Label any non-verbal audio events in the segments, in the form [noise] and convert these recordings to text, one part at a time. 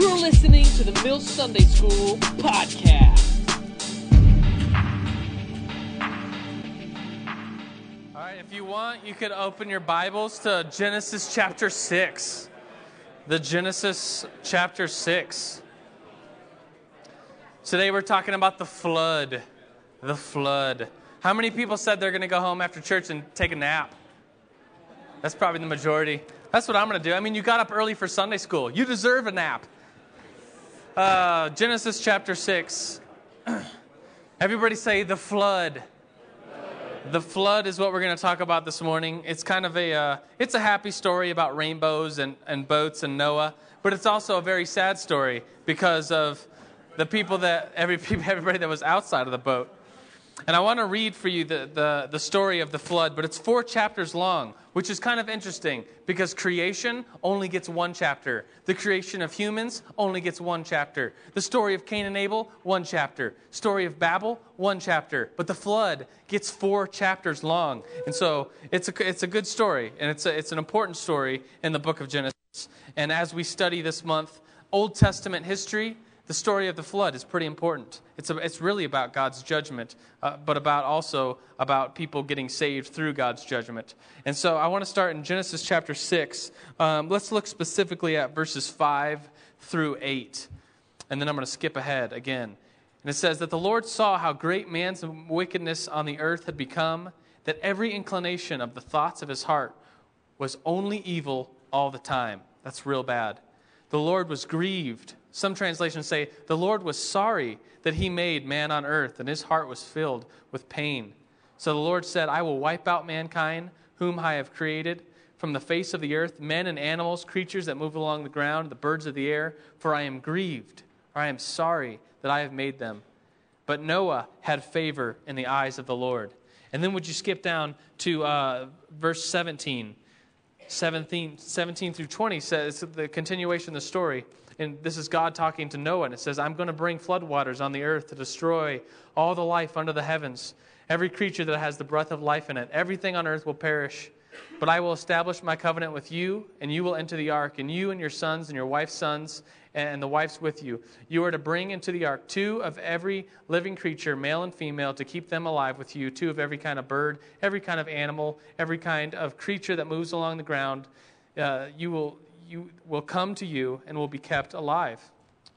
You're listening to the Mill Sunday School podcast. All right, if you want, you could open your Bibles to Genesis chapter 6. The Genesis chapter 6. Today we're talking about the flood. The flood. How many people said they're going to go home after church and take a nap? That's probably the majority. That's what I'm going to do. I mean, you got up early for Sunday school. You deserve a nap. Uh, Genesis chapter 6. [clears throat] Everybody say the flood. The flood is what we're going to talk about this morning. It's kind of a uh, it's a happy story about rainbows and, and boats and Noah, but it's also a very sad story because of the people that every [laughs] everybody that was outside of the boat. And I want to read for you the, the, the story of the flood, but it's four chapters long, which is kind of interesting because creation only gets one chapter. The creation of humans only gets one chapter. The story of Cain and Abel, one chapter. Story of Babel, one chapter. But the flood gets four chapters long. And so it's a, it's a good story, and it's, a, it's an important story in the book of Genesis. And as we study this month, Old Testament history, the story of the flood is pretty important. It's, a, it's really about God's judgment, uh, but about also about people getting saved through God's judgment. And so I want to start in Genesis chapter 6. Um, let's look specifically at verses 5 through 8. And then I'm going to skip ahead again. And it says that the Lord saw how great man's wickedness on the earth had become, that every inclination of the thoughts of his heart was only evil all the time. That's real bad. The Lord was grieved some translations say, The Lord was sorry that he made man on earth, and his heart was filled with pain. So the Lord said, I will wipe out mankind, whom I have created, from the face of the earth, men and animals, creatures that move along the ground, the birds of the air, for I am grieved, or I am sorry that I have made them. But Noah had favor in the eyes of the Lord. And then would you skip down to uh, verse 17? 17, 17 through 20 says the continuation of the story and this is God talking to Noah, and it says, I'm going to bring floodwaters on the earth to destroy all the life under the heavens, every creature that has the breath of life in it. Everything on earth will perish. But I will establish my covenant with you, and you will enter the ark, and you and your sons and your wife's sons, and the wife's with you. You are to bring into the ark two of every living creature, male and female, to keep them alive with you, two of every kind of bird, every kind of animal, every kind of creature that moves along the ground. Uh, you will you will come to you and will be kept alive.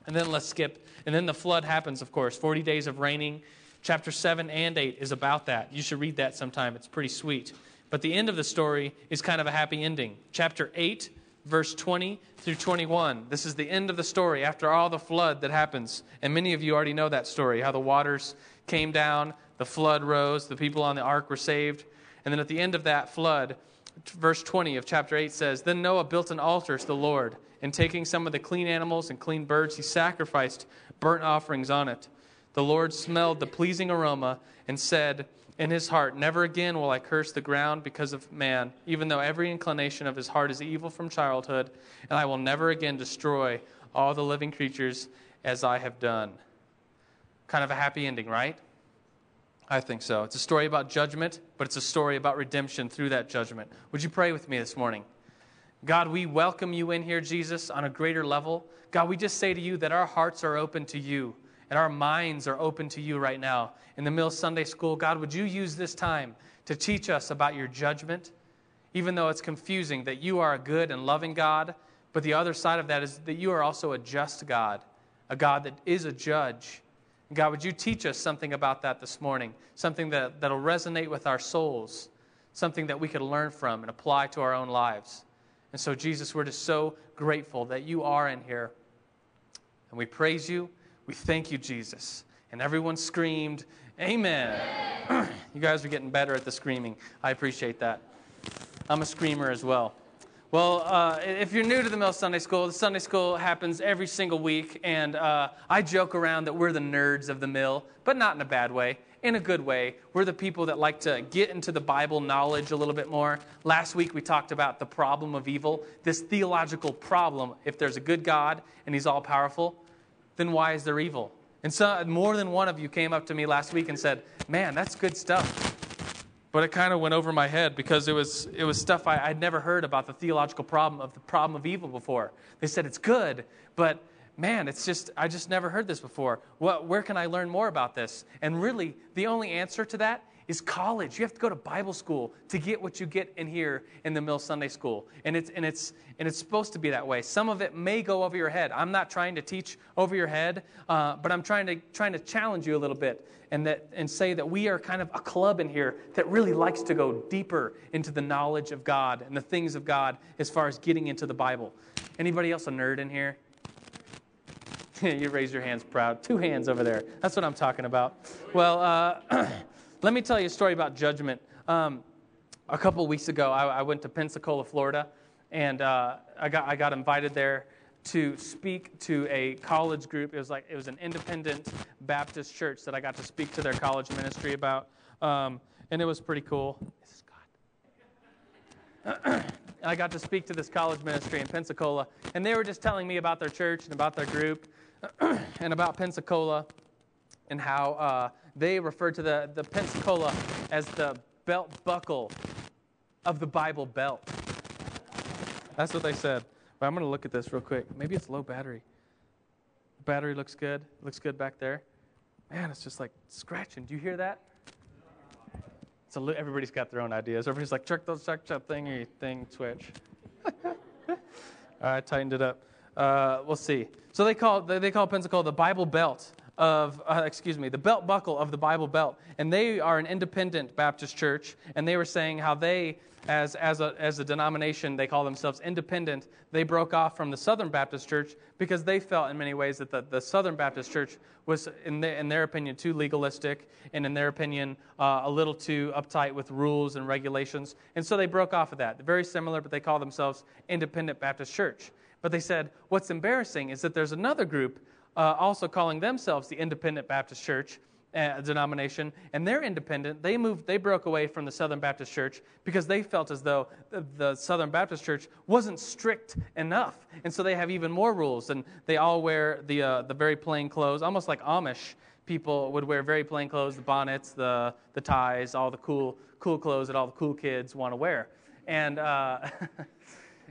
And then let's skip. And then the flood happens, of course. 40 days of raining. Chapter 7 and 8 is about that. You should read that sometime. It's pretty sweet. But the end of the story is kind of a happy ending. Chapter 8, verse 20 through 21. This is the end of the story after all the flood that happens. And many of you already know that story how the waters came down, the flood rose, the people on the ark were saved. And then at the end of that flood, verse 20 of chapter 8 says Then Noah built an altar to the Lord, and taking some of the clean animals and clean birds, he sacrificed burnt offerings on it. The Lord smelled the pleasing aroma and said in his heart, Never again will I curse the ground because of man, even though every inclination of his heart is evil from childhood, and I will never again destroy all the living creatures as I have done. Kind of a happy ending, right? I think so. It's a story about judgment, but it's a story about redemption through that judgment. Would you pray with me this morning? God, we welcome you in here, Jesus, on a greater level. God, we just say to you that our hearts are open to you and our minds are open to you right now. In the Mill Sunday School, God, would you use this time to teach us about your judgment, even though it's confusing that you are a good and loving God, but the other side of that is that you are also a just God, a God that is a judge God, would you teach us something about that this morning? Something that, that'll resonate with our souls, something that we could learn from and apply to our own lives. And so, Jesus, we're just so grateful that you are in here. And we praise you. We thank you, Jesus. And everyone screamed, Amen. [clears throat] you guys are getting better at the screaming. I appreciate that. I'm a screamer as well. Well, uh, if you're new to the Mill Sunday School, the Sunday School happens every single week, and uh, I joke around that we're the nerds of the Mill, but not in a bad way, in a good way. We're the people that like to get into the Bible knowledge a little bit more. Last week we talked about the problem of evil, this theological problem. If there's a good God and He's all powerful, then why is there evil? And so, more than one of you came up to me last week and said, Man, that's good stuff but it kind of went over my head because it was, it was stuff I, would never heard about the theological problem of the problem of evil before. They said it's good, but man, it's just, I just never heard this before. What, where can I learn more about this? And really, the only answer to that is college. You have to go to Bible school to get what you get in here in the Mill Sunday School. And it's, and, it's, and it's supposed to be that way. Some of it may go over your head. I'm not trying to teach over your head, uh, but I'm trying to, trying to challenge you a little bit and, that, and say that we are kind of a club in here that really likes to go deeper into the knowledge of God and the things of God as far as getting into the Bible. Anybody else a nerd in here? [laughs] you raise your hands proud. Two hands over there. That's what I'm talking about. Well, uh, [clears throat] let me tell you a story about judgment. Um, a couple weeks ago, I, I, went to Pensacola, Florida, and uh, I, got, I got invited there to speak to a college group. It was like it was an independent Baptist church that I got to speak to their college ministry about, um, and it was pretty cool. [clears throat] I got to speak to this college ministry in Pensacola, and they were just telling me about their church and about their group. [clears throat] and about Pensacola and how uh, they refer to the, the Pensacola as the belt buckle of the Bible belt. That's what they said. But I'm going to look at this real quick. Maybe it's low battery. Battery looks good. Looks good back there. Man, it's just like scratching. Do you hear that? So everybody's got their own ideas. Everybody's like, check those, check that thingy thing. [laughs] All right, tightened it up. Uh, we'll see. So they call they call Pensacola the Bible Belt of uh, excuse me the belt buckle of the Bible Belt, and they are an independent Baptist church, and they were saying how they as as a as a denomination they call themselves independent. They broke off from the Southern Baptist Church because they felt in many ways that the, the Southern Baptist Church was in their, in their opinion too legalistic and in their opinion uh, a little too uptight with rules and regulations, and so they broke off of that. Very similar, but they call themselves Independent Baptist Church. But they said, what's embarrassing is that there's another group uh, also calling themselves the Independent Baptist Church uh, denomination, and they're independent. They moved, they broke away from the Southern Baptist Church because they felt as though the, the Southern Baptist Church wasn't strict enough, and so they have even more rules. And they all wear the uh, the very plain clothes, almost like Amish people would wear very plain clothes, the bonnets, the the ties, all the cool cool clothes that all the cool kids want to wear. And uh, [laughs]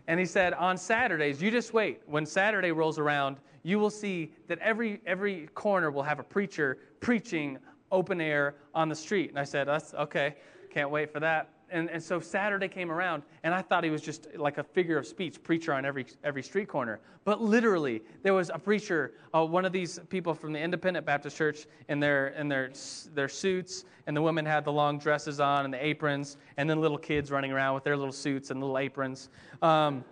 And he said, on Saturdays, you just wait. When Saturday rolls around, you will see that every, every corner will have a preacher preaching open air on the street. And I said, that's okay. Can't wait for that and, and so Saturday came around, and I thought he was just like a figure of speech preacher on every, every street corner. But literally, there was a preacher, uh, one of these people from the Independent Baptist Church, in their, in their, their suits, and the women had the long dresses on and the aprons, and then little kids running around with their little suits and little aprons. Um,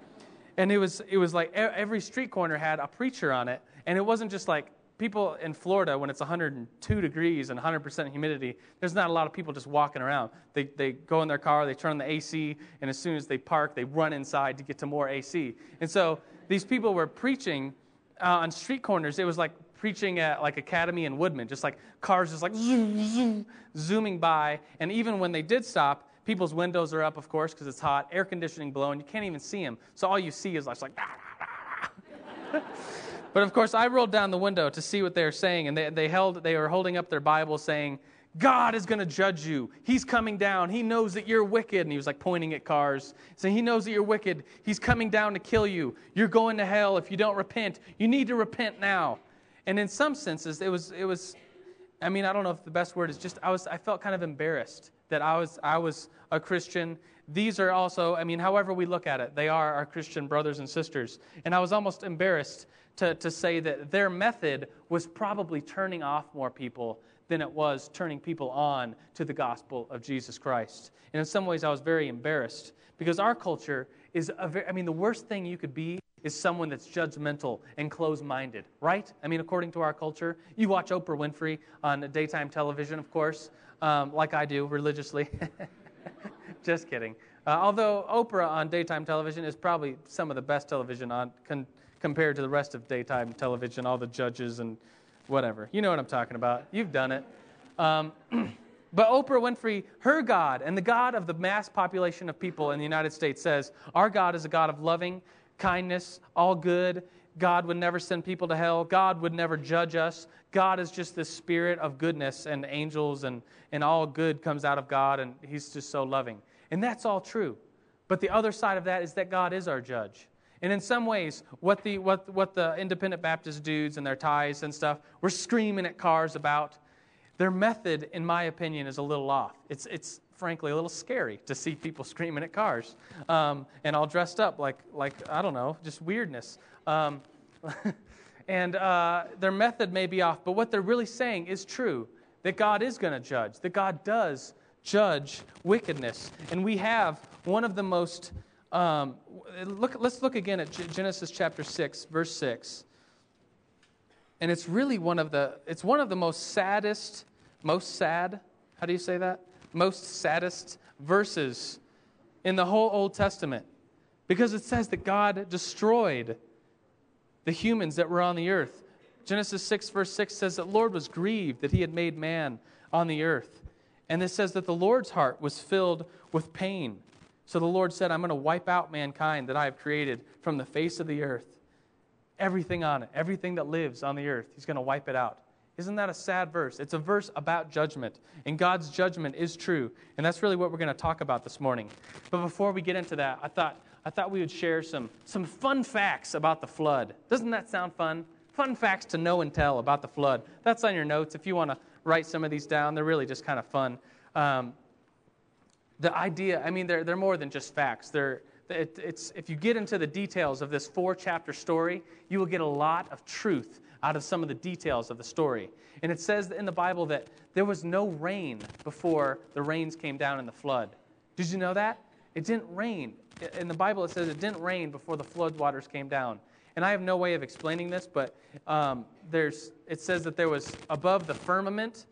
and it was, it was like every street corner had a preacher on it, and it wasn't just like people in Florida, when it's 102 degrees and 100% humidity, there's not a lot of people just walking around. They, they go in their car, they turn on the AC, and as soon as they park, they run inside to get to more AC. And so these people were preaching uh, on street corners. It was like preaching at like Academy and Woodman, just like cars just like zoom, zoom, zooming by. And even when they did stop, people's windows are up, of course, because it's hot, air conditioning blowing. You can't even see them. So all you see is like, like ah, ah, ah, [laughs] But of course, I rolled down the window to see what they were saying, and they, they, held, they were holding up their Bible saying, God is going to judge you. He's coming down. He knows that you're wicked. And he was like pointing at cars, saying, He knows that you're wicked. He's coming down to kill you. You're going to hell if you don't repent. You need to repent now. And in some senses, it was, it was I mean, I don't know if the best word is just, I, was, I felt kind of embarrassed that I was, I was a Christian. These are also, I mean, however we look at it, they are our Christian brothers and sisters. And I was almost embarrassed to, to say that their method was probably turning off more people than it was turning people on to the gospel of Jesus Christ. And in some ways, I was very embarrassed because our culture is, a very, I mean, the worst thing you could be is someone that's judgmental and closed minded, right? I mean, according to our culture, you watch Oprah Winfrey on daytime television, of course, um, like I do religiously. [laughs] Just kidding. Uh, although Oprah on daytime television is probably some of the best television on, con- compared to the rest of daytime television, all the judges and whatever. You know what I'm talking about. You've done it. Um, [clears throat] but Oprah Winfrey, her God, and the God of the mass population of people in the United States says, Our God is a God of loving, kindness, all good. God would never send people to hell. God would never judge us. God is just the spirit of goodness, and angels and, and all good comes out of God, and He's just so loving. And that's all true. But the other side of that is that God is our judge. And in some ways, what the, what, what the independent Baptist dudes and their ties and stuff were screaming at cars about, their method, in my opinion, is a little off. It's, it's frankly a little scary to see people [laughs] screaming at cars um, and all dressed up like, like, I don't know, just weirdness. Um, [laughs] and uh, their method may be off, but what they're really saying is true that God is going to judge, that God does judge wickedness. And we have one of the most, um, look, let's look again at Genesis chapter 6, verse 6. And it's really one of the, it's one of the most saddest, most sad, how do you say that? Most saddest verses in the whole Old Testament. Because it says that God destroyed the humans that were on the earth. Genesis 6, verse 6 says that Lord was grieved that he had made man on the earth. And this says that the Lord's heart was filled with pain. So the Lord said, I'm going to wipe out mankind that I have created from the face of the earth. Everything on it, everything that lives on the earth, He's going to wipe it out. Isn't that a sad verse? It's a verse about judgment, and God's judgment is true. And that's really what we're going to talk about this morning. But before we get into that, I thought, I thought we would share some, some fun facts about the flood. Doesn't that sound fun? Fun facts to know and tell about the flood. That's on your notes if you want to write some of these down. They're really just kind of fun. Um, the idea, I mean, they're, they're more than just facts. They're, it, it's, if you get into the details of this four chapter story, you will get a lot of truth out of some of the details of the story. And it says in the Bible that there was no rain before the rains came down in the flood. Did you know that? It didn't rain. In the Bible, it says it didn't rain before the flood waters came down. And I have no way of explaining this, but um, there's, it says that there was above the firmament,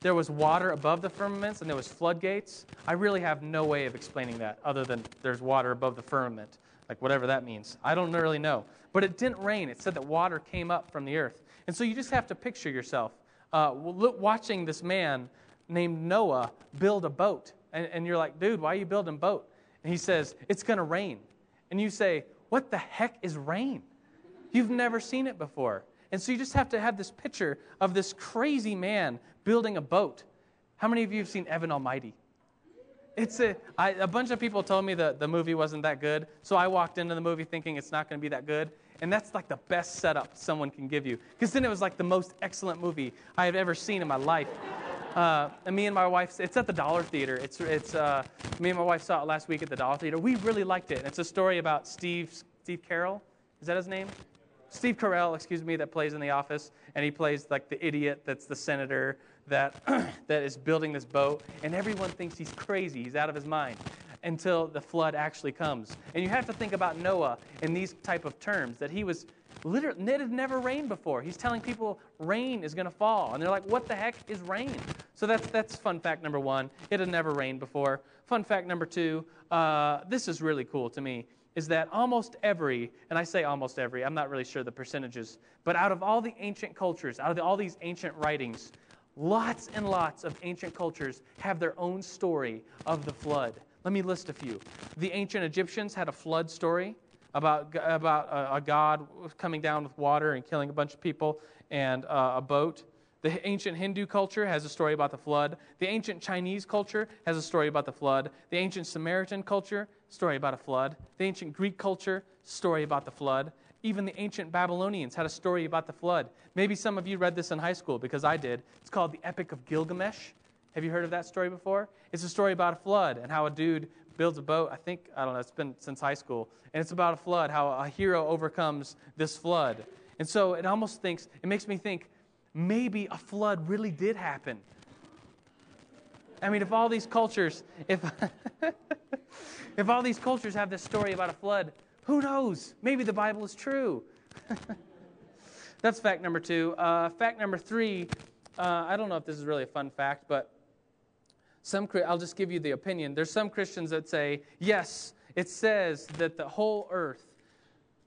there was water above the firmaments, and there was floodgates. I really have no way of explaining that other than there's water above the firmament, like whatever that means. I don't really know. But it didn't rain. It said that water came up from the earth. And so you just have to picture yourself uh, watching this man named Noah build a boat. And, and you're like, dude, why are you building boat? And he says, it's going to rain. And you say, what the heck is rain? You've never seen it before. And so you just have to have this picture of this crazy man building a boat. How many of you have seen Evan Almighty? It's a, I, a bunch of people told me that the movie wasn't that good, so I walked into the movie thinking it's not going to be that good. And that's like the best setup someone can give you. Because then it was like the most excellent movie I have ever seen in my life. Uh, and me and my wife, it's at the Dollar Theater. It's, it's, uh, me and my wife saw it last week at the Dollar Theater. We really liked it. It's a story about Steve, Steve Carell. Is that his name? Steve Carell, excuse me, that plays in The Office, and he plays like the idiot that's the senator that, [clears throat] that is building this boat, and everyone thinks he's crazy, he's out of his mind, until the flood actually comes. And you have to think about Noah in these type of terms, that he was literally, it had never rained before. He's telling people rain is going to fall, and they're like, what the heck is rain? So that's, that's fun fact number one. It had never rained before. Fun fact number two, uh, this is really cool to me is that almost every, and I say almost every, I'm not really sure the percentages, but out of all the ancient cultures, out of the, all these ancient writings, lots and lots of ancient cultures have their own story of the flood. Let me list a few. The ancient Egyptians had a flood story about, about a, a god coming down with water and killing a bunch of people and uh, a boat. The ancient Hindu culture has a story about the flood. The ancient Chinese culture has a story about the flood. The ancient Samaritan culture, story about a flood. The ancient Greek culture, story about the flood. Even the ancient Babylonians had a story about the flood. Maybe some of you read this in high school because I did. It's called the Epic of Gilgamesh. Have you heard of that story before? It's a story about a flood and how a dude builds a boat. I think, I don't know, it's been since high school. And it's about a flood, how a hero overcomes this flood. And so it almost thinks, it makes me think, maybe a flood really did happen. I mean, if all these cultures, if, [laughs] if all these cultures have this story about a flood, who knows? Maybe the Bible is true. [laughs] That's fact number two. Uh, fact number three, uh, I don't know if this is really a fun fact, but some, I'll just give you the opinion. There's some Christians that say, yes, it says that the whole earth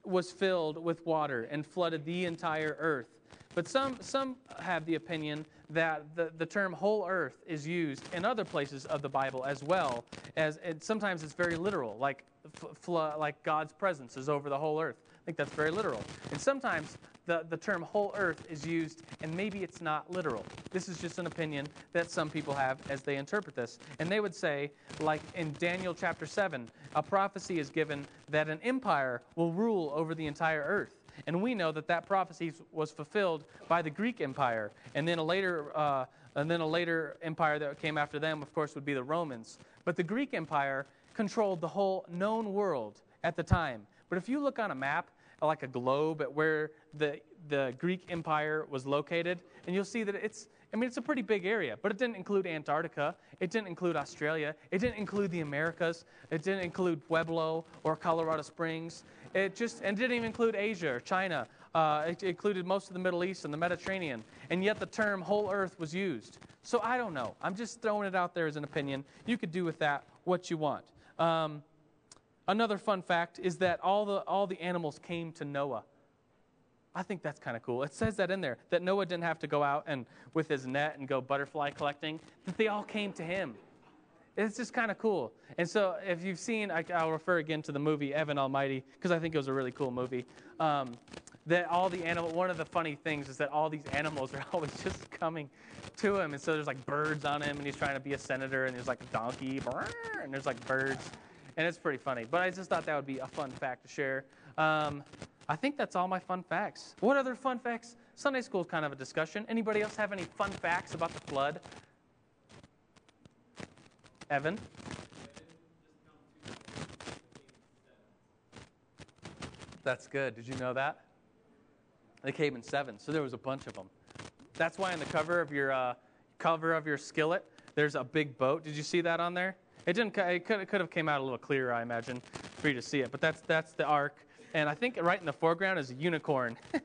was filled with water and flooded the entire earth. But some, some have the opinion that the, the term whole earth is used in other places of the Bible as well. As and sometimes it's very literal, like, f- like God's presence is over the whole earth. I think that's very literal. And sometimes the, the term whole earth is used, and maybe it's not literal. This is just an opinion that some people have as they interpret this. And they would say, like in Daniel chapter 7, a prophecy is given that an empire will rule over the entire earth. And we know that that prophecy was fulfilled by the Greek Empire, and then a later, uh, and then a later empire that came after them, of course, would be the Romans. But the Greek Empire controlled the whole known world at the time. But if you look on a map, like a globe at where the, the Greek Empire was located, and you'll see that it's, I mean, it's a pretty big area, but it didn't include Antarctica. It didn't include Australia. It didn't include the Americas. It didn't include Pueblo or Colorado Springs. It just, and didn't even include Asia or China. Uh, it included most of the Middle East and the Mediterranean. And yet the term whole earth was used. So I don't know. I'm just throwing it out there as an opinion. You could do with that what you want. Um, Another fun fact is that all the, all the animals came to Noah. I think that's kind of cool. It says that in there, that Noah didn't have to go out and with his net and go butterfly collecting, that they all came to him. It's just kind of cool. And so, if you've seen, I, will refer again to the movie Evan Almighty because I think it was a really cool movie. Um, that all the animal, one of the funny things is that all these animals are [laughs] always just coming to him, and so there's like birds on him, and he's trying to be a senator, and there's like a donkey, and there's like birds and it's pretty funny. But I just thought that would be a fun fact to share. Um, I think that's all my fun facts. What other fun facts? Sunday school is kind of a discussion. Anybody else have any fun facts about the flood? Evan? That's good. Did you know that? They came in seven, so there was a bunch of them. That's why on the cover of your uh, cover of your skillet, there's a big boat. Did you see that on there? It didn't. It could, it could have came out a little clearer, I imagine, for you to see it. But that's that's the ark, and I think right in the foreground is a unicorn. [laughs]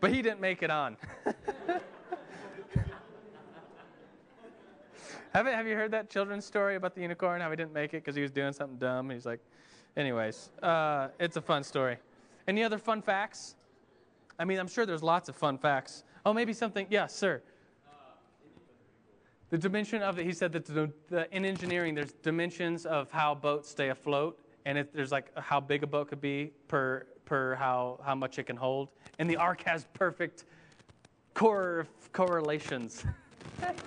but he didn't make it on. [laughs] have, have you heard that children's story about the unicorn? How he didn't make it because he was doing something dumb? He's like, anyways, uh, it's a fun story. Any other fun facts? I mean, I'm sure there's lots of fun facts. Oh, maybe something. Yes, yeah, sir. The dimension of it, he said that the, the, in engineering, there's dimensions of how boats stay afloat, and it, there's like how big a boat could be per, per how, how much it can hold. And the ark has perfect core, correlations.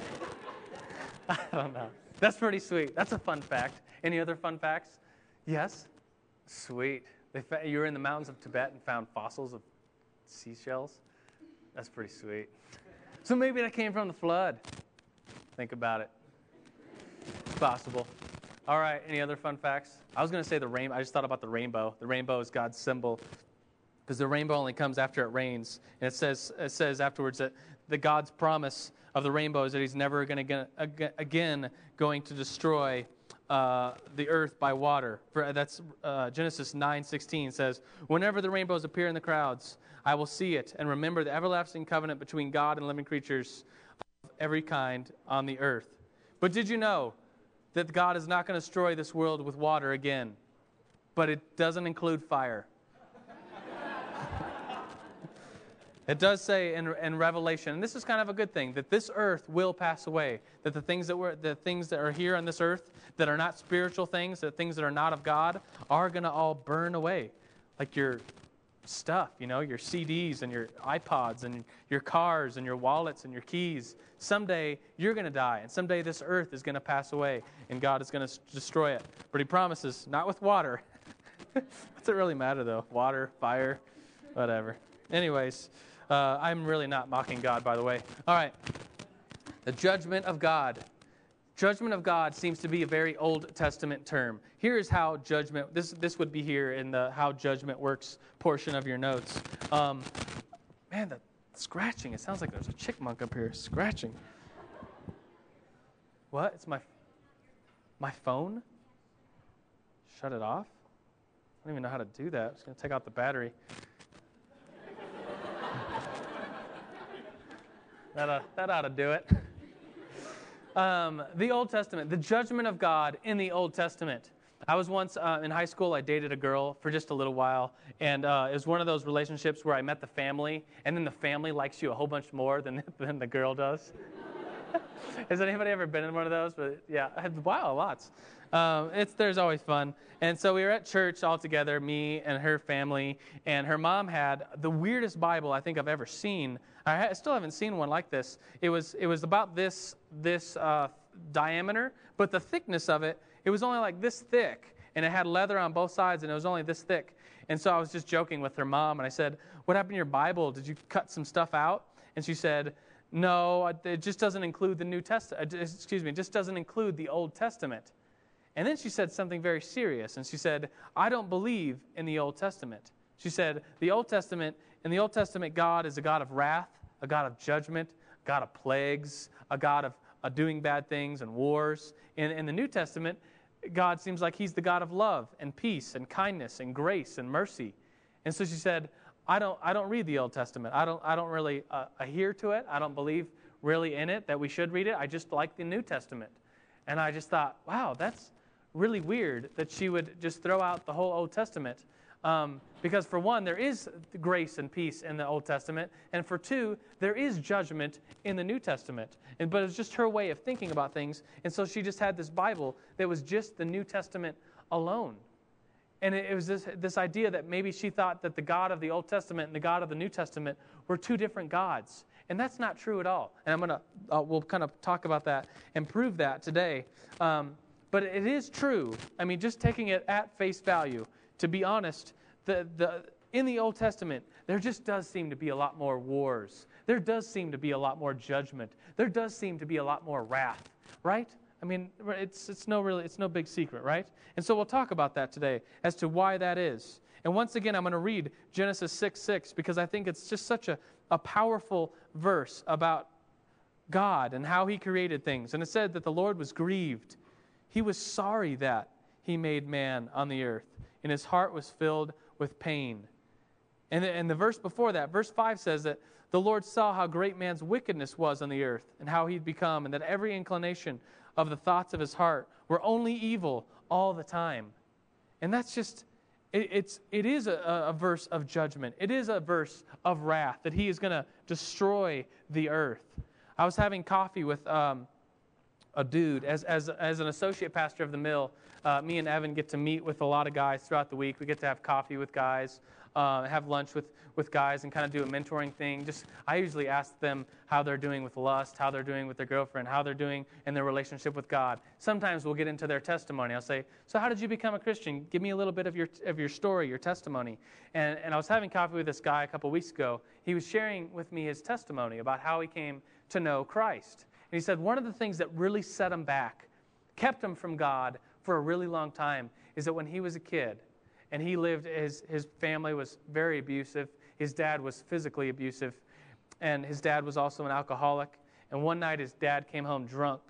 [laughs] I don't know. That's pretty sweet. That's a fun fact. Any other fun facts? Yes? Sweet. Fa- you were in the mountains of Tibet and found fossils of seashells? That's pretty sweet. So maybe that came from the flood. Think about it. It's possible. All right, any other fun facts? I was going to say the rainbow. I just thought about the rainbow. The rainbow is God's symbol because the rainbow only comes after it rains. And it says, it says afterwards that the God's promise of the rainbow is that he's never going to again going to destroy uh, the earth by water. For, that's uh, Genesis 9:16 says, "Whenever the rainbows appear in the crowds, I will see it and remember the everlasting covenant between God and living creatures of every kind on the earth. But did you know that God is not going to destroy this world with water again? But it doesn't include fire. [laughs] it does say in, in Revelation, and this is kind of a good thing, that this earth will pass away. That the things that were the things that are here on this earth that are not spiritual things, the things that are not of God, are going to all burn away. Like your stuff, you know, your CDs and your iPods and your cars and your wallets and your keys. Someday you're going to die, and someday this earth is going to pass away, and God is going to destroy it. But He promises, not with water. [laughs] It really matter, though? Water, fire, whatever. Anyways, uh, I'm really not mocking God, by the way. All right. The judgment of God. Judgment of God seems to be a very Old Testament term. Here is how judgment, this, this would be here in the how judgment works portion of your notes. Um, man, the scratching, it sounds like there's a chickmunk up here scratching. What? It's my, my phone? Shut it off? I don't even know how to do that. I'm just going to take out the battery. [laughs] that, uh, that ought to do it [laughs] um, the Old Testament, the judgment of God in the Old Testament. I was once uh, in high school, I dated a girl for just a little while, and uh, it was one of those relationships where I met the family, and then the family likes you a whole bunch more than, [laughs] than the girl does. [laughs] Has anybody ever been in one of those? But yeah, wow, lots. Um, it's there's always fun. And so we were at church all together, me and her family, and her mom had the weirdest Bible I think I've ever seen. I ha- still haven't seen one like this. It was it was about this this uh, diameter, but the thickness of it it was only like this thick, and it had leather on both sides, and it was only this thick. And so I was just joking with her mom, and I said, "What happened to your Bible? Did you cut some stuff out?" And she said, "No, it just doesn't include the New Testament. Uh, excuse me, it just doesn't include the Old Testament." And then she said something very serious, and she said, "I don't believe in the Old Testament." She said, "The Old Testament, in the Old Testament, God is a God of wrath, a God of judgment, a God of plagues, a God of uh, doing bad things and wars. In, in the New Testament, God seems like He's the God of love and peace and kindness and grace and mercy. And so she said, I don't, I don't read the Old Testament. I don't, I don't really uh, adhere to it. I don't believe really in it that we should read it. I just like the New Testament. And I just thought, wow, that's really weird that she would just throw out the whole Old Testament. Um, because, for one, there is grace and peace in the Old Testament. And for two, there is judgment in the New Testament. And, but it's just her way of thinking about things. And so she just had this Bible that was just the New Testament alone. And it, it was this, this idea that maybe she thought that the God of the Old Testament and the God of the New Testament were two different gods. And that's not true at all. And I'm going to, uh, we'll kind of talk about that and prove that today. Um, but it is true. I mean, just taking it at face value to be honest, the, the, in the Old Testament, there just does seem to be a lot more wars. There does seem to be a lot more judgment. There does seem to be a lot more wrath, right? I mean, it's, it's, no really, it's no big secret, right? And so we'll talk about that today as to why that is. And once again, I'm going to read Genesis 6 6 because I think it's just such a, a powerful verse about God and how He created things. And it said that the Lord was grieved, He was sorry that He made man on the earth and his heart was filled with pain. And the, and the verse before that, verse 5 says that the Lord saw how great man's wickedness was on the earth and how he'd become, and that every inclination of the thoughts of his heart were only evil all the time. And that's just, it, it's, it is a, a verse of judgment. It is a verse of wrath that he is going to destroy the earth. I was having coffee with um, a dude as, as, as an associate pastor of the mill uh, me and Evan get to meet with a lot of guys throughout the week. We get to have coffee with guys, uh, have lunch with, with guys, and kind of do a mentoring thing. Just I usually ask them how they're doing with lust, how they're doing with their girlfriend, how they're doing in their relationship with God. Sometimes we'll get into their testimony. I'll say, "So how did you become a Christian? Give me a little bit of your of your story, your testimony." And and I was having coffee with this guy a couple weeks ago. He was sharing with me his testimony about how he came to know Christ. And he said one of the things that really set him back, kept him from God, for a really long time is that when he was a kid and he lived, his, his family was very abusive. His dad was physically abusive, and his dad was also an alcoholic. And one night his dad came home drunk,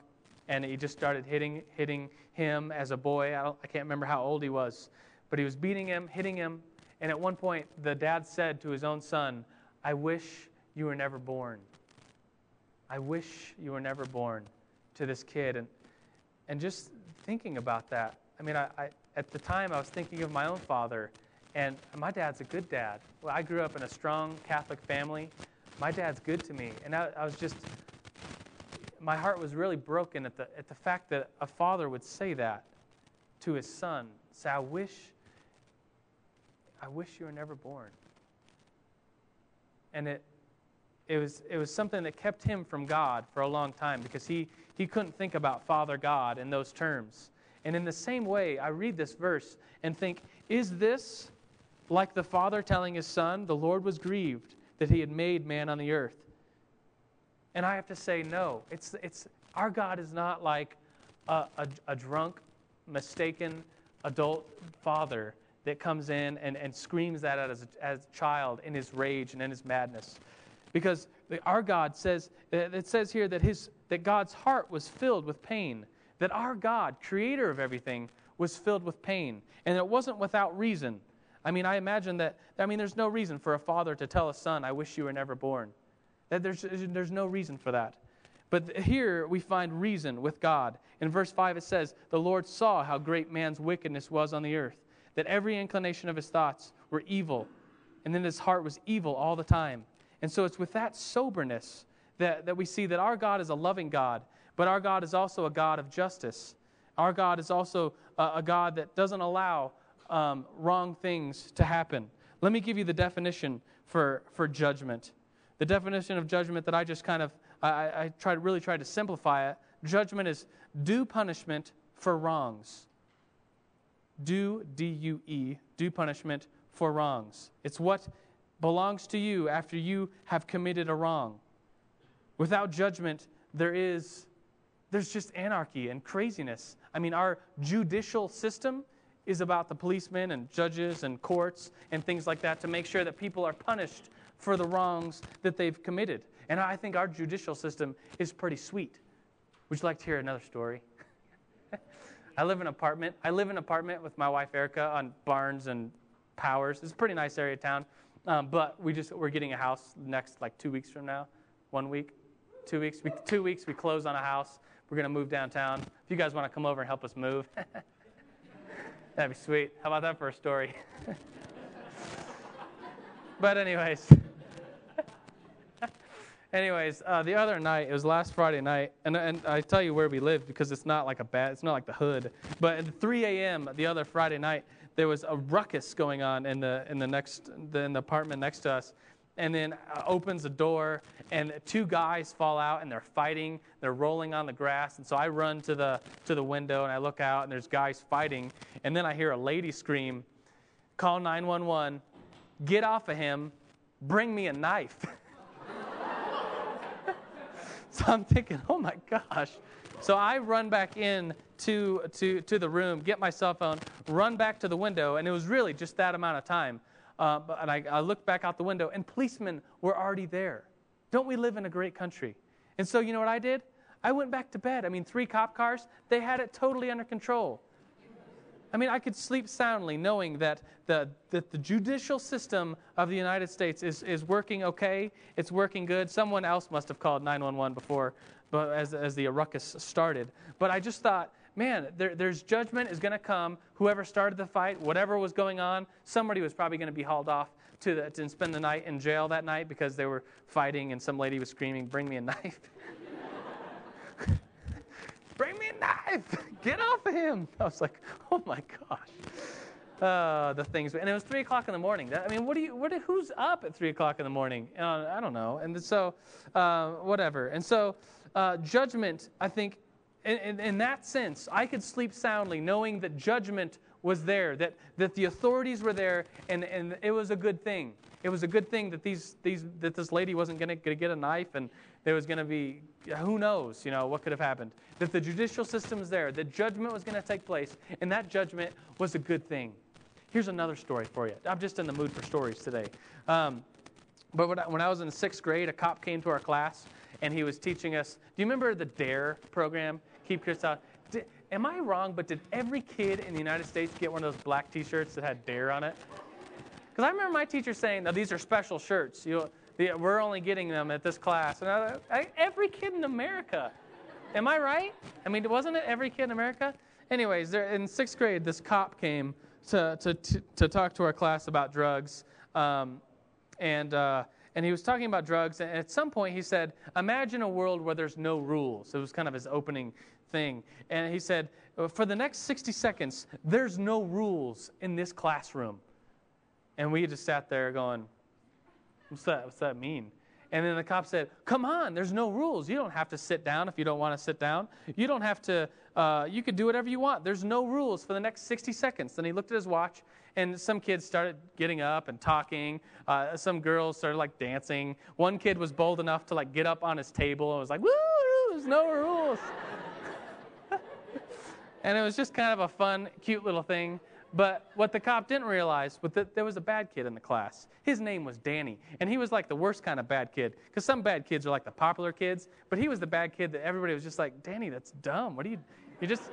and he just started hitting, hitting him as a boy. I, I can't remember how old he was, but he was beating him, hitting him. And at one point, the dad said to his own son, I wish you were never born. I wish you were never born to this kid. And, and just thinking about that. I mean, I, I, at the time, I was thinking of my own father, and my dad's a good dad. Well, I grew up in a strong Catholic family. My dad's good to me. And I, I was just, my heart was really broken at the, at the fact that a father would say that to his son. Say, I wish, I wish you were never born. And it, it was, it was something that kept him from God for a long time because he, he couldn't think about Father God in those terms. And in the same way, I read this verse and think, is this like the Father telling his Son, the Lord was grieved that he had made man on the earth? And I have to say, no. It's, it's, our God is not like a, a, a drunk, mistaken adult father that comes in and, and screams that as a, as a child in his rage and in his madness. Because our God says, uh, it says here that, his, that God's heart was filled with pain, that our God, creator of everything, was filled with pain. And it wasn't without reason. I mean, I imagine that, I mean, there's no reason for a father to tell a son, I wish you were never born. That there's, there's no reason for that. But here we find reason with God. In verse 5, it says, The Lord saw how great man's wickedness was on the earth, that every inclination of his thoughts were evil, and then his heart was evil all the time. And so it's with that soberness that, that we see that our God is a loving God, but our God is also a God of justice. Our God is also a, a God that doesn't allow um, wrong things to happen. Let me give you the definition for, for judgment. The definition of judgment that I just kind of I, I tried, really tried to simplify it. Judgment is due punishment for wrongs. Due, D U E, due punishment for wrongs. It's what belongs to you after you have committed a wrong. Without judgment, there is there's just anarchy and craziness. I mean, our judicial system is about the policemen and judges and courts and things like that to make sure that people are punished for the wrongs that they've committed. And I think our judicial system is pretty sweet. Would you like to hear another story? [laughs] I live in an apartment. I live in an apartment with my wife Erica on Barnes and Powers. It's a pretty nice area of town. Um, but we just we're getting a house next like two weeks from now, one week, two weeks. We, two weeks we close on a house. We're gonna move downtown. If you guys want to come over and help us move, [laughs] that'd be sweet. How about that for a story? [laughs] but anyways. [laughs] Anyways, uh, the other night, it was last Friday night, and, and I tell you where we live because it's not like a bad, it's not like the hood. But at 3 a.m. the other Friday night, there was a ruckus going on in the in the next the, in the apartment next to us, and then uh, opens the door, and two guys fall out, and they're fighting. They're rolling on the grass, and so I run to the to the window, and I look out, and there's guys fighting, and then I hear a lady scream, "Call 911! Get off of him! Bring me a knife!" [laughs] So I'm thinking, oh my gosh. So I run back in to, to, to the room, get my cell phone, run back to the window, and it was really just that amount of time. Uh, and I, I looked back out the window, and policemen were already there. Don't we live in a great country? And so, you know what I did? I went back to bed. I mean, three cop cars, they had it totally under control. I mean, I could sleep soundly knowing that the, that the judicial system of the United States is, is working okay, it's working good. Someone else must have called 911 before but as, as the ruckus started. But I just thought, man, there, there's judgment is going to come. Whoever started the fight, whatever was going on, somebody was probably going to be hauled off to, the, to spend the night in jail that night because they were fighting and some lady was screaming, Bring me a knife. [laughs] Bring me a knife. Get off of him. I was like, oh my gosh. Uh, the things, and it was three o'clock in the morning. I mean, what do you, what, who's up at three o'clock in the morning? Uh, I don't know. And so, uh, whatever. And so, uh, judgment, I think, in, in, in, that sense, I could sleep soundly knowing that judgment was there, that, that the authorities were there, and, and it was a good thing. It was a good thing that, these, these, that this lady wasn't going to get a knife and there was going to be, who knows, you know, what could have happened. That the judicial system was there, that judgment was going to take place, and that judgment was a good thing. Here's another story for you. I'm just in the mood for stories today. Um, but when I, when I was in sixth grade, a cop came to our class, and he was teaching us. Do you remember the DARE program? Keep Out. Did, am I wrong, but did every kid in the United States get one of those black t shirts that had DARE on it? Because I remember my teacher saying, "Now these are special shirts. You, we're only getting them at this class." And I, I, every kid in America, am I right? I mean, wasn't it every kid in America? Anyways, there, in sixth grade, this cop came to, to, to, to talk to our class about drugs. Um, and, uh, and he was talking about drugs. And at some point, he said, Imagine a world where there's no rules. It was kind of his opening thing. And he said, For the next 60 seconds, there's no rules in this classroom. And we just sat there going, What's that? What's that mean? And then the cop said, Come on, there's no rules. You don't have to sit down if you don't want to sit down. You don't have to, uh, you can do whatever you want. There's no rules for the next 60 seconds. Then he looked at his watch, and some kids started getting up and talking. Uh, some girls started like dancing. One kid was bold enough to like get up on his table and was like, Woo, there's no rules. And it was just kind of a fun, cute little thing. But what the cop didn't realize was that there was a bad kid in the class. His name was Danny, and he was like the worst kind of bad kid. Because some bad kids are like the popular kids, but he was the bad kid that everybody was just like, Danny, that's dumb. What are you? You're just,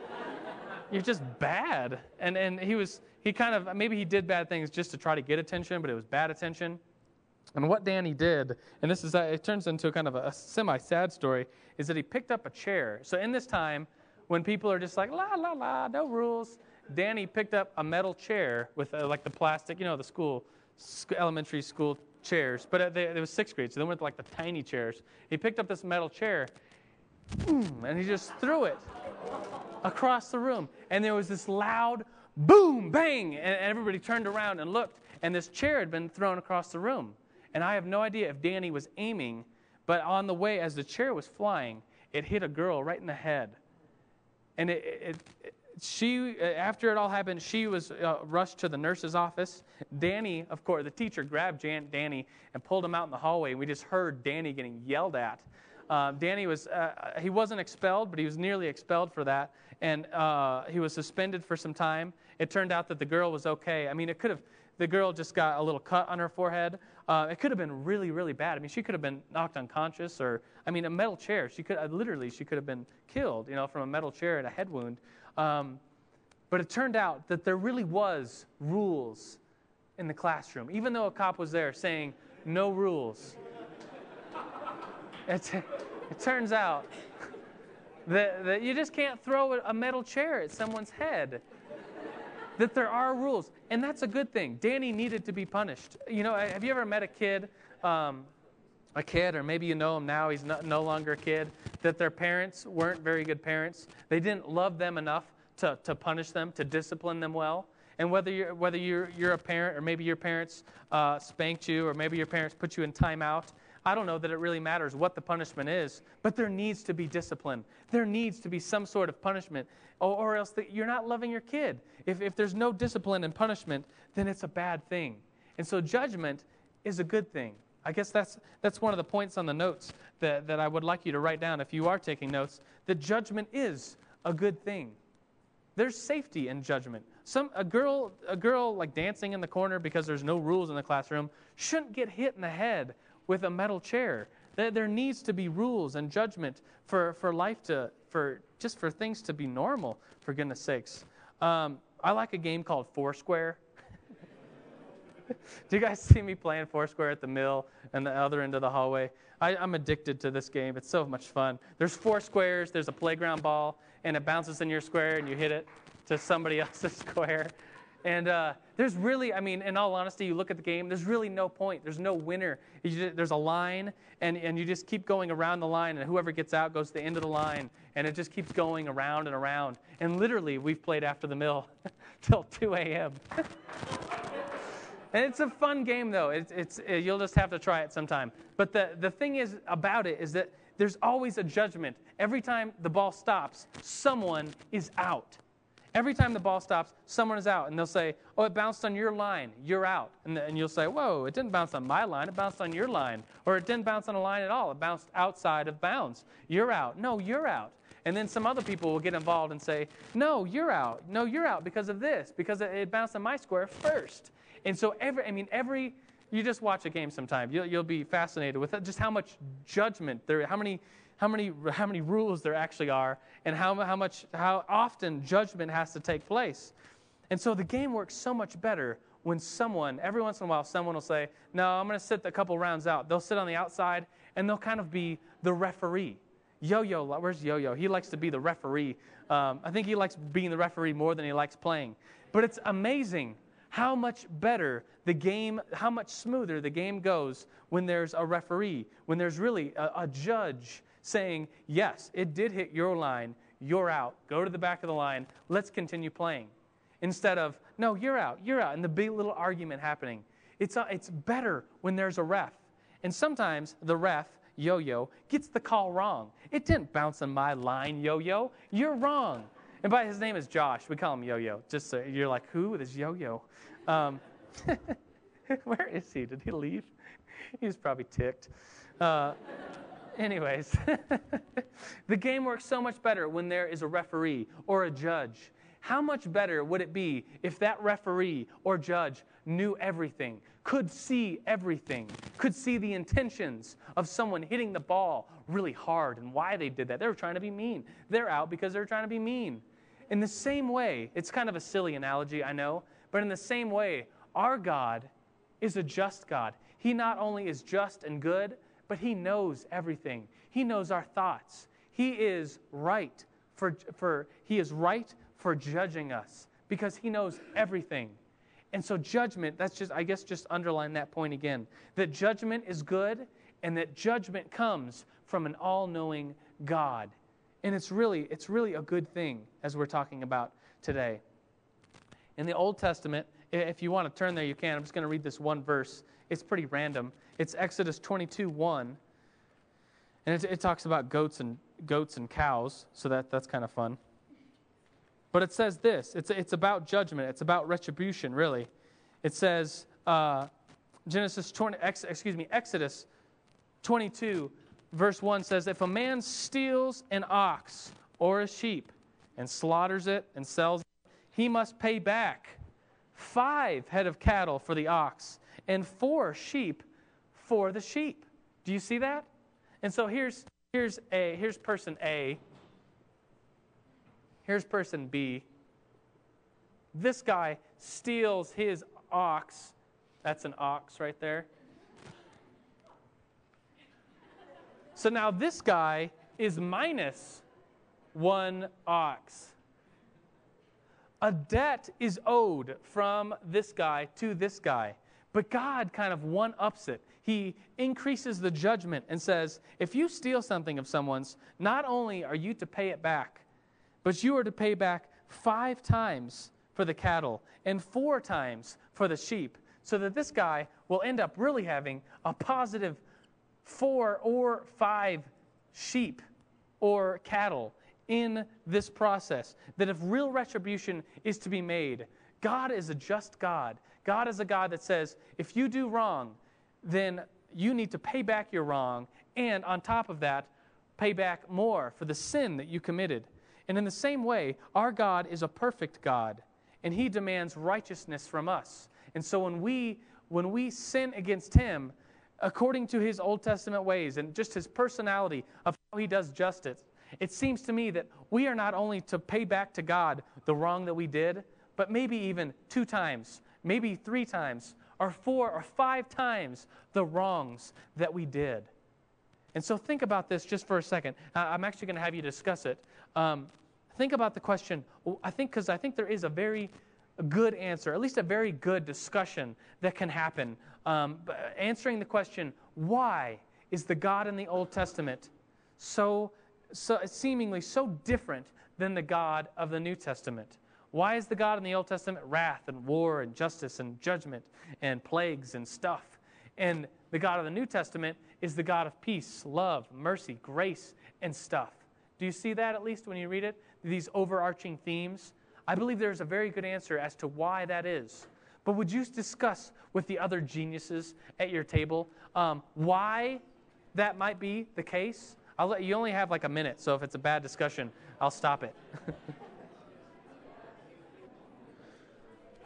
you're just bad. And and he was he kind of maybe he did bad things just to try to get attention, but it was bad attention. And what Danny did, and this is uh, it turns into kind of a, a semi-sad story, is that he picked up a chair. So in this time, when people are just like la la la, no rules, Danny picked up a metal chair with uh, like the plastic, you know, the school, sc- elementary school chairs. But uh, it was sixth grade, so they went to like the tiny chairs. He picked up this metal chair, and he just threw it across the room. And there was this loud boom, bang, and everybody turned around and looked, and this chair had been thrown across the room. And I have no idea if Danny was aiming, but on the way, as the chair was flying, it hit a girl right in the head. And it, it, it she, after it all happened, she was uh, rushed to the nurse's office. Danny, of course, the teacher grabbed Jan, Danny and pulled him out in the hallway. We just heard Danny getting yelled at. Uh, Danny was, uh, he wasn't expelled, but he was nearly expelled for that. And uh, he was suspended for some time. It turned out that the girl was okay. I mean, it could have, the girl just got a little cut on her forehead. Uh, it could have been really, really bad. I mean, she could have been knocked unconscious, or I mean, a metal chair. She could uh, literally, she could have been killed, you know, from a metal chair and a head wound. Um, but it turned out that there really was rules in the classroom, even though a cop was there saying no rules. it, it turns out [laughs] that, that you just can't throw a metal chair at someone's head that there are rules, and that's a good thing. Danny needed to be punished. You know, have you ever met a kid, um, a kid, or maybe you know him now, he's no, no longer a kid, that their parents weren't very good parents? They didn't love them enough to, to punish them, to discipline them well. And whether you're, whether you're, you're a parent, or maybe your parents uh, spanked you, or maybe your parents put you in timeout, I don't know that it really matters what the punishment is, but there needs to be discipline. There needs to be some sort of punishment, or, or else the, you're not loving your kid. If, if there's no discipline and punishment, then it's a bad thing. And so judgment is a good thing. I guess that's, that's one of the points on the notes that, that I would like you to write down if you are taking notes that judgment is a good thing. There's safety in judgment. Some, a, girl, a girl like dancing in the corner because there's no rules in the classroom shouldn't get hit in the head with a metal chair. There needs to be rules and judgment for, for life to, for just for things to be normal, for goodness sakes. Um, I like a game called Foursquare. [laughs] Do you guys see me playing Foursquare at the mill and the other end of the hallway? I, am addicted to this game. It's so much fun. There's four squares, there's a playground ball, and it bounces in your square, and you hit it to somebody [laughs] else's square. And uh, there's really, I mean, in all honesty, you look at the game, there's really no point. There's no winner. Just, there's a line, and, and you just keep going around the line, and whoever gets out goes to the end of the line, and it just keeps going around and around. And literally, we've played after the mill [laughs] till 2 a.m. and it's a fun game, though. It's, it's, it, you'll just have to try it sometime. But the, the thing is about it is that there's always a judgment. Every time the ball stops, someone is out. Every time the ball stops, someone is out, and they'll say, Oh, it bounced on your line, you're out. And, the, and you'll say, Whoa, it didn't bounce on my line, it bounced on your line. Or it didn't bounce on a line at all, it bounced outside of bounds. You're out. No, you're out. And then some other people will get involved and say, No, you're out. No, you're out because of this, because it bounced on my square first. And so, every, I mean, every, you just watch a game sometime, you'll, you'll be fascinated with just how much judgment there, how many how many, how many rules there actually are and how, how, much, how often judgment has to take place. And so the game works so much better when someone, every once in a while, someone will say, No, I'm going to sit a couple rounds out. They'll sit on the outside and they'll kind of be the referee. Yo Yo, where's Yo Yo? He likes to be the referee. Um, I think he likes being the referee more than he likes playing. But it's amazing how much better the game, how much smoother the game goes when there's a referee, when there's really a, a judge saying, Yes, it did hit your line. You're out. Go to the back of the line. Let's continue playing. Instead of, No, you're out. You're out. And the big little argument happening. It's, uh, it's better when there's a ref. And sometimes the ref, yo yo, gets the call wrong. It didn't bounce on my line, yo yo. You're wrong. And by his name is Josh. We call him Yo Yo. Just so you're like, who is Yo Yo? Um, [laughs] where is he? Did he leave? He's probably ticked. Uh, anyways, [laughs] the game works so much better when there is a referee or a judge. How much better would it be if that referee or judge knew everything, could see everything, could see the intentions of someone hitting the ball really hard and why they did that? They were trying to be mean. They're out because they're trying to be mean. In the same way, it's kind of a silly analogy, I know, but in the same way, our God is a just God. He not only is just and good, but He knows everything. He knows our thoughts. He is right for, for He is right for judging us because He knows everything. And so judgment, that's just, I guess, just underline that point again. That judgment is good and that judgment comes from an all-knowing God. And it's really, it's really a good thing as we're talking about today. In the Old Testament, if you want to turn there, you can. I'm just going to read this one verse. It's pretty random. It's Exodus 22 1. And it, it talks about goats and goats and cows, so that, that's kind of fun. But it says this it's, it's about judgment, it's about retribution, really. It says, uh, Genesis 20, ex, excuse me, Exodus 22, verse 1 says, If a man steals an ox or a sheep and slaughters it and sells it, he must pay back five head of cattle for the ox and four sheep for the sheep. Do you see that? And so here's here's a here's person A. Here's person B. This guy steals his ox. That's an ox right there. So now this guy is minus one ox. A debt is owed from this guy to this guy. But God kind of one ups it. He increases the judgment and says, if you steal something of someone's, not only are you to pay it back, but you are to pay back five times for the cattle and four times for the sheep, so that this guy will end up really having a positive four or five sheep or cattle in this process. That if real retribution is to be made, God is a just God. God is a God that says, if you do wrong, then you need to pay back your wrong, and on top of that, pay back more for the sin that you committed. And in the same way, our God is a perfect God, and He demands righteousness from us. And so when we when we sin against Him, according to his Old Testament ways and just his personality of how he does justice, it seems to me that we are not only to pay back to God the wrong that we did, but maybe even two times, maybe three times, or four or five times the wrongs that we did. And so think about this just for a second. I'm actually going to have you discuss it. Um, think about the question, I think, because I think there is a very good answer, at least a very good discussion that can happen um, answering the question, why is the God in the Old Testament so, so seemingly so different than the God of the New Testament? Why is the God in the Old Testament wrath and war and justice and judgment and plagues and stuff? And the God of the New Testament is the God of peace, love, mercy, grace, and stuff. Do you see that at least when you read it? These overarching themes? I believe there's a very good answer as to why that is. But would you discuss with the other geniuses at your table um, why that might be the case? I'll let you only have like a minute, so if it's a bad discussion, I'll stop it. [laughs]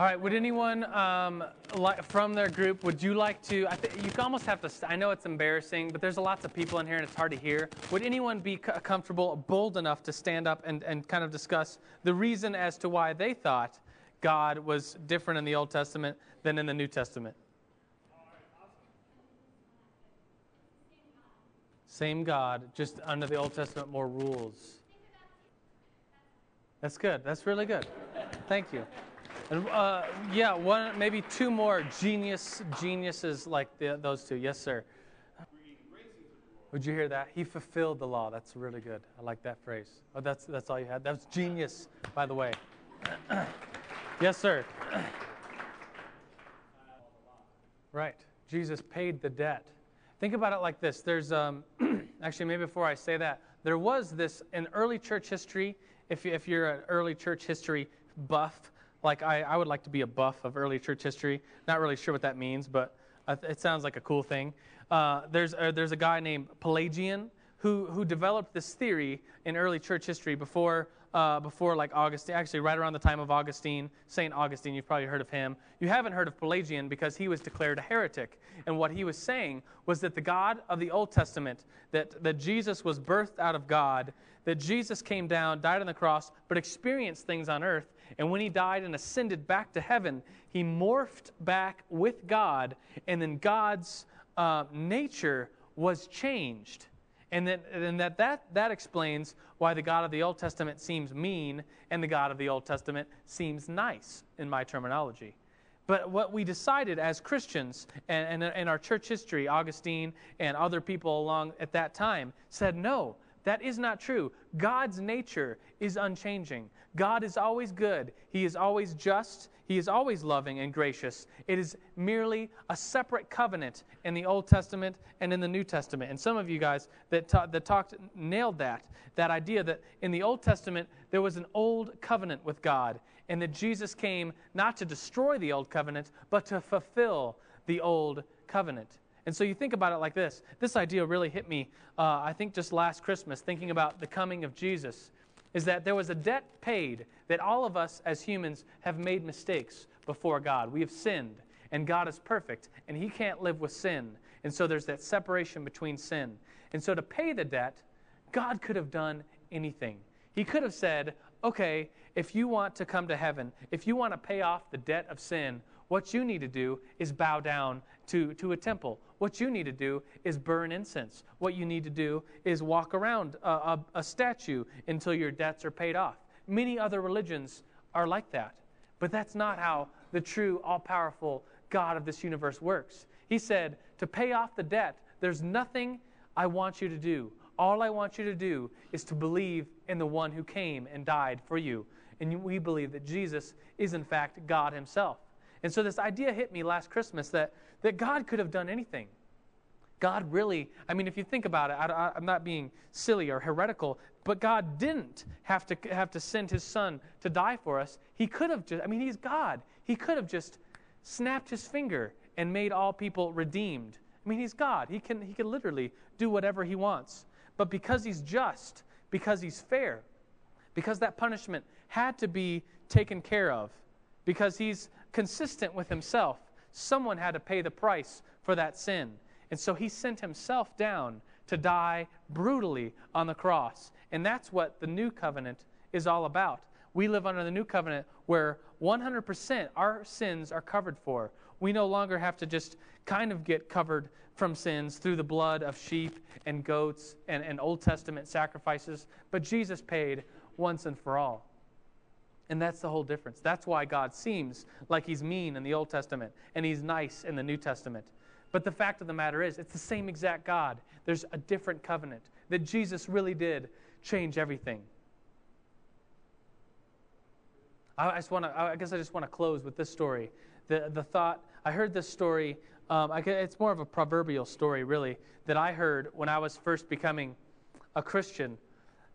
All right. Would anyone um, from their group would you like to? I th- you almost have to. I know it's embarrassing, but there's lots of people in here and it's hard to hear. Would anyone be c- comfortable, bold enough to stand up and, and kind of discuss the reason as to why they thought God was different in the Old Testament than in the New Testament? Same God, just under the Old Testament, more rules. That's good. That's really good. Thank you. And uh, yeah, one, maybe two more genius geniuses like the, those two. Yes, sir. Would you hear that? He fulfilled the law. That's really good. I like that phrase. Oh, that's that's all you had. That was genius, by the way. [clears throat] Yes, sir. [clears throat] Right. Jesus paid the debt. Think about it like this. There's um, [clears throat] actually maybe before I say that, there was this in early church history. If, you, if you're an early church history buff, like I, I would like to be a buff of early church history. Not really sure what that means, but it sounds like a cool thing. Uh, there's, uh, there's a guy named Pelagian who, who developed this theory in early church history before uh, before like Augustine, actually right around the time of Augustine, St. Augustine, you've probably heard of him. You haven't heard of Pelagian because he was declared a heretic. And what he was saying was that the God of the Old Testament, that, that Jesus was birthed out of God, that Jesus came down, died on the cross, but experienced things on earth. And when he died and ascended back to heaven, he morphed back with God, and then God's uh, nature was changed. And, that, and that, that that explains why the God of the Old Testament seems mean and the God of the Old Testament seems nice, in my terminology. But what we decided as Christians and in our church history, Augustine and other people along at that time said, no, that is not true. God's nature is unchanging. God is always good. He is always just. He is always loving and gracious. It is merely a separate covenant in the Old Testament and in the New Testament. And some of you guys that, ta- that talked nailed that, that idea that in the Old Testament there was an old covenant with God, and that Jesus came not to destroy the old covenant, but to fulfill the old covenant. And so you think about it like this. This idea really hit me, uh, I think, just last Christmas, thinking about the coming of Jesus is that there was a debt paid that all of us as humans have made mistakes before God. We have sinned, and God is perfect, and He can't live with sin. And so there's that separation between sin. And so to pay the debt, God could have done anything. He could have said, okay, if you want to come to heaven, if you want to pay off the debt of sin, what you need to do is bow down to, to a temple. What you need to do is burn incense. What you need to do is walk around a, a, a statue until your debts are paid off. Many other religions are like that. But that's not how the true, all powerful God of this universe works. He said, To pay off the debt, there's nothing I want you to do. All I want you to do is to believe in the one who came and died for you. And we believe that Jesus is, in fact, God Himself. And so this idea hit me last Christmas that, that God could have done anything. God really, I mean, if you think about it, I, am not being silly or heretical, but God didn't have to, have to send his son to die for us. He could have just, I mean, he's God. He could have just snapped his finger and made all people redeemed. I mean, he's God. He can, he can literally do whatever he wants. But because he's just, because he's fair, because that punishment had to be taken care of, because he's consistent with himself. Someone had to pay the price for that sin. And so he sent himself down to die brutally on the cross. And that's what the new covenant is all about. We live under the new covenant where 100% our sins are covered for. We no longer have to just kind of get covered from sins through the blood of sheep and goats and, and Old Testament sacrifices, but Jesus paid once and for all. And that's the whole difference. That's why God seems like he's mean in the Old Testament and he's nice in the New Testament. But the fact of the matter is, it's the same exact God. There's a different covenant. That Jesus really did change everything. I, just want to. I guess I just want to close with this story. The the thought. I heard this story. Um, I, it's more of a proverbial story, really, that I heard when I was first becoming a Christian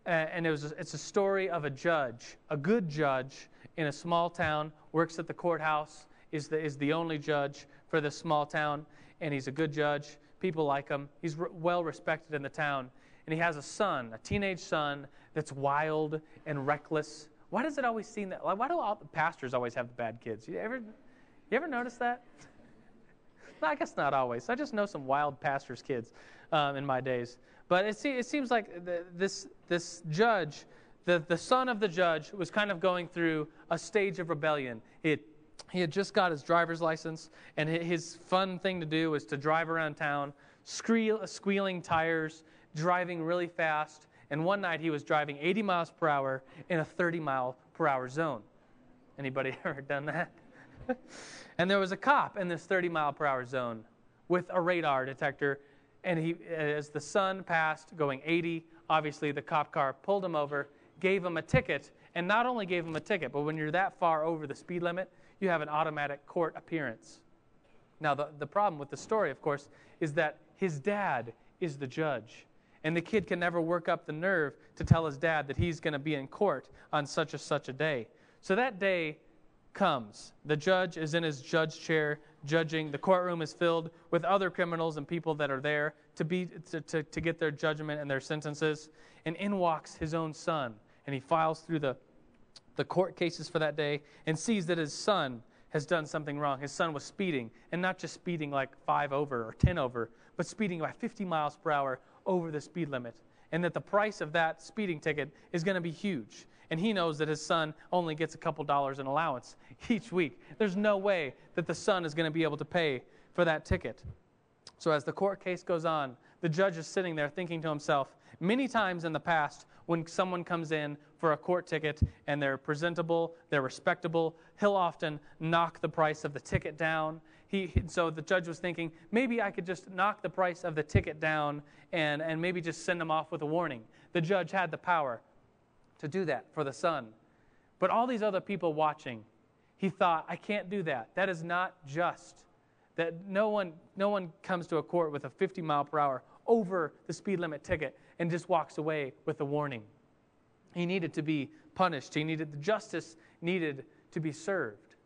and it was it's a story of a judge, a good judge in a small town, works at the courthouse, is the, is the only judge for this small town, and he's a good judge. People like him. He's re- well respected in the town, and he has a son, a teenage son that's wild and reckless. Why does it always seem that? Why do all the pastors always have the bad kids? You ever, you ever notice that? [laughs] I guess not always. I just know some wild pastors' kids um, in my days. But it, it seems like the, this, this judge, the, the son of the judge, was kind of going through a stage of rebellion. He had, he had just got his driver's license, and his fun thing to do was to drive around town, squeal, squealing tires, driving really fast. And one night he was driving 80 miles per hour in a 30 mile per hour zone. Anybody [laughs] ever done that? [laughs] and there was a cop in this 30 mile per hour zone with a radar detector and he, as the son passed, going 80, obviously the cop car pulled him over, gave him a ticket, and not only gave him a ticket, but when you're that far over the speed limit, you have an automatic court appearance. Now, the, the problem with the story, of course, is that his dad is the judge. And the kid can never work up the nerve to tell his dad that he's going to be in court on such a such a day. So that day comes. The judge is in his judge chair judging. The courtroom is filled with other criminals and people that are there to, be, to, to, to get their judgment and their sentences. And in walks his own son. and he files through the, the court cases for that day and sees that his son has done something wrong. His son was speeding, and not just speeding like five over or 10 over, but speeding by 50 miles per hour over the speed limit. And that the price of that speeding ticket is going to be huge. And he knows that his son only gets a couple dollars in allowance [laughs] each week. There's no way that the son is going to be able to pay for that ticket. So as the court case goes on, the judge is sitting there thinking to himself, many times in the past, when someone comes in for a court ticket and they're presentable, they're respectable, he'll often knock the price of the ticket down. He, so the judge was thinking, maybe I could just knock the price of the ticket down and, and maybe just send them off with a warning. The judge had the power to do that for the son. But all these other people watching, he thought, I can't do that. That is not just that no one, no one comes to a court with a 50 mile per hour over the speed limit ticket and just walks away with a warning. He needed to be punished. He needed the justice needed to be served.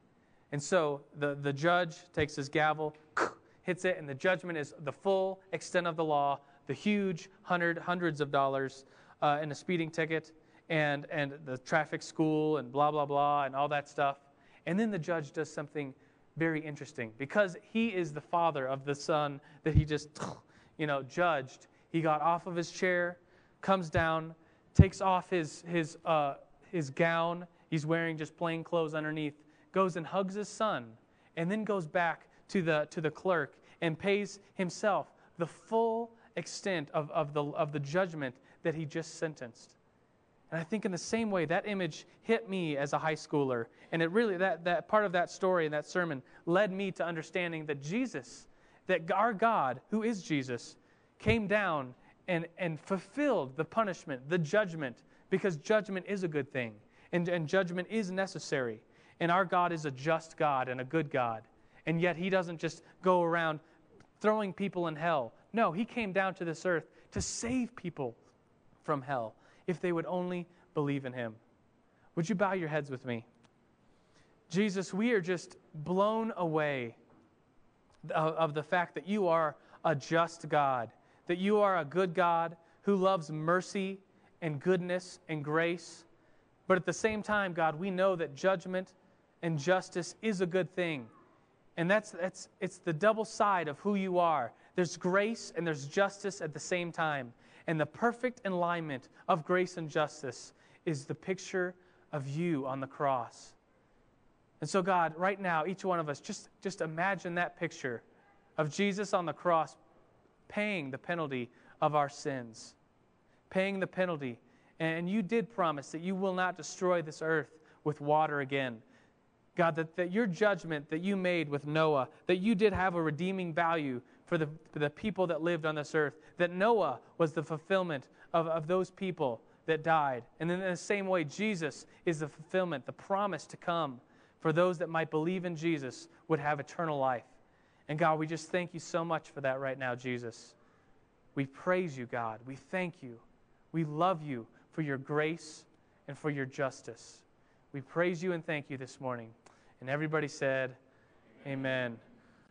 And so the, the judge takes his gavel, [clears throat] hits it, and the judgment is the full extent of the law, the huge hundred, hundreds of dollars uh, in a speeding ticket, and, and the traffic school, and blah, blah, blah, and all that stuff. And then the judge does something very interesting because he is the father of the son that he just, [sniffs] you know, judged. He got off of his chair, comes down, takes off his, his, uh, his gown. He's wearing just plain clothes underneath, goes and hugs his son, and then goes back to the, to the clerk and pays himself the full extent of, of, the, of the judgment that he just sentenced. And I think in the same way, that image hit me as a high schooler. And it really, that, that part of that story and that sermon led me to understanding that Jesus, that our God, who is Jesus, came down and, and fulfilled the punishment, the judgment, because judgment is a good thing. And, and judgment is necessary. And our God is a just God and a good God. And yet, He doesn't just go around throwing people in hell. No, He came down to this earth to save people from hell if they would only believe in him. Would you bow your heads with me? Jesus, we are just blown away of the fact that you are a just God, that you are a good God who loves mercy and goodness and grace. But at the same time, God, we know that judgment and justice is a good thing. And that's, that's it's the double side of who you are. There's grace and there's justice at the same time. And the perfect alignment of grace and justice is the picture of you on the cross. And so, God, right now, each one of us, just, just imagine that picture of Jesus on the cross paying the penalty of our sins, paying the penalty. And you did promise that you will not destroy this earth with water again. God, that, that your judgment that you made with Noah, that you did have a redeeming value for the, for the people that lived on this earth, that Noah was the fulfillment of, of those people that died. And then in the same way, Jesus is the fulfillment, the promise to come for those that might believe in Jesus would have eternal life. And God, we just thank you so much for that right now, Jesus. We praise you, God. We thank you. We love you for your grace and for your justice. We praise you and thank you this morning. And everybody said, Amen. Amen.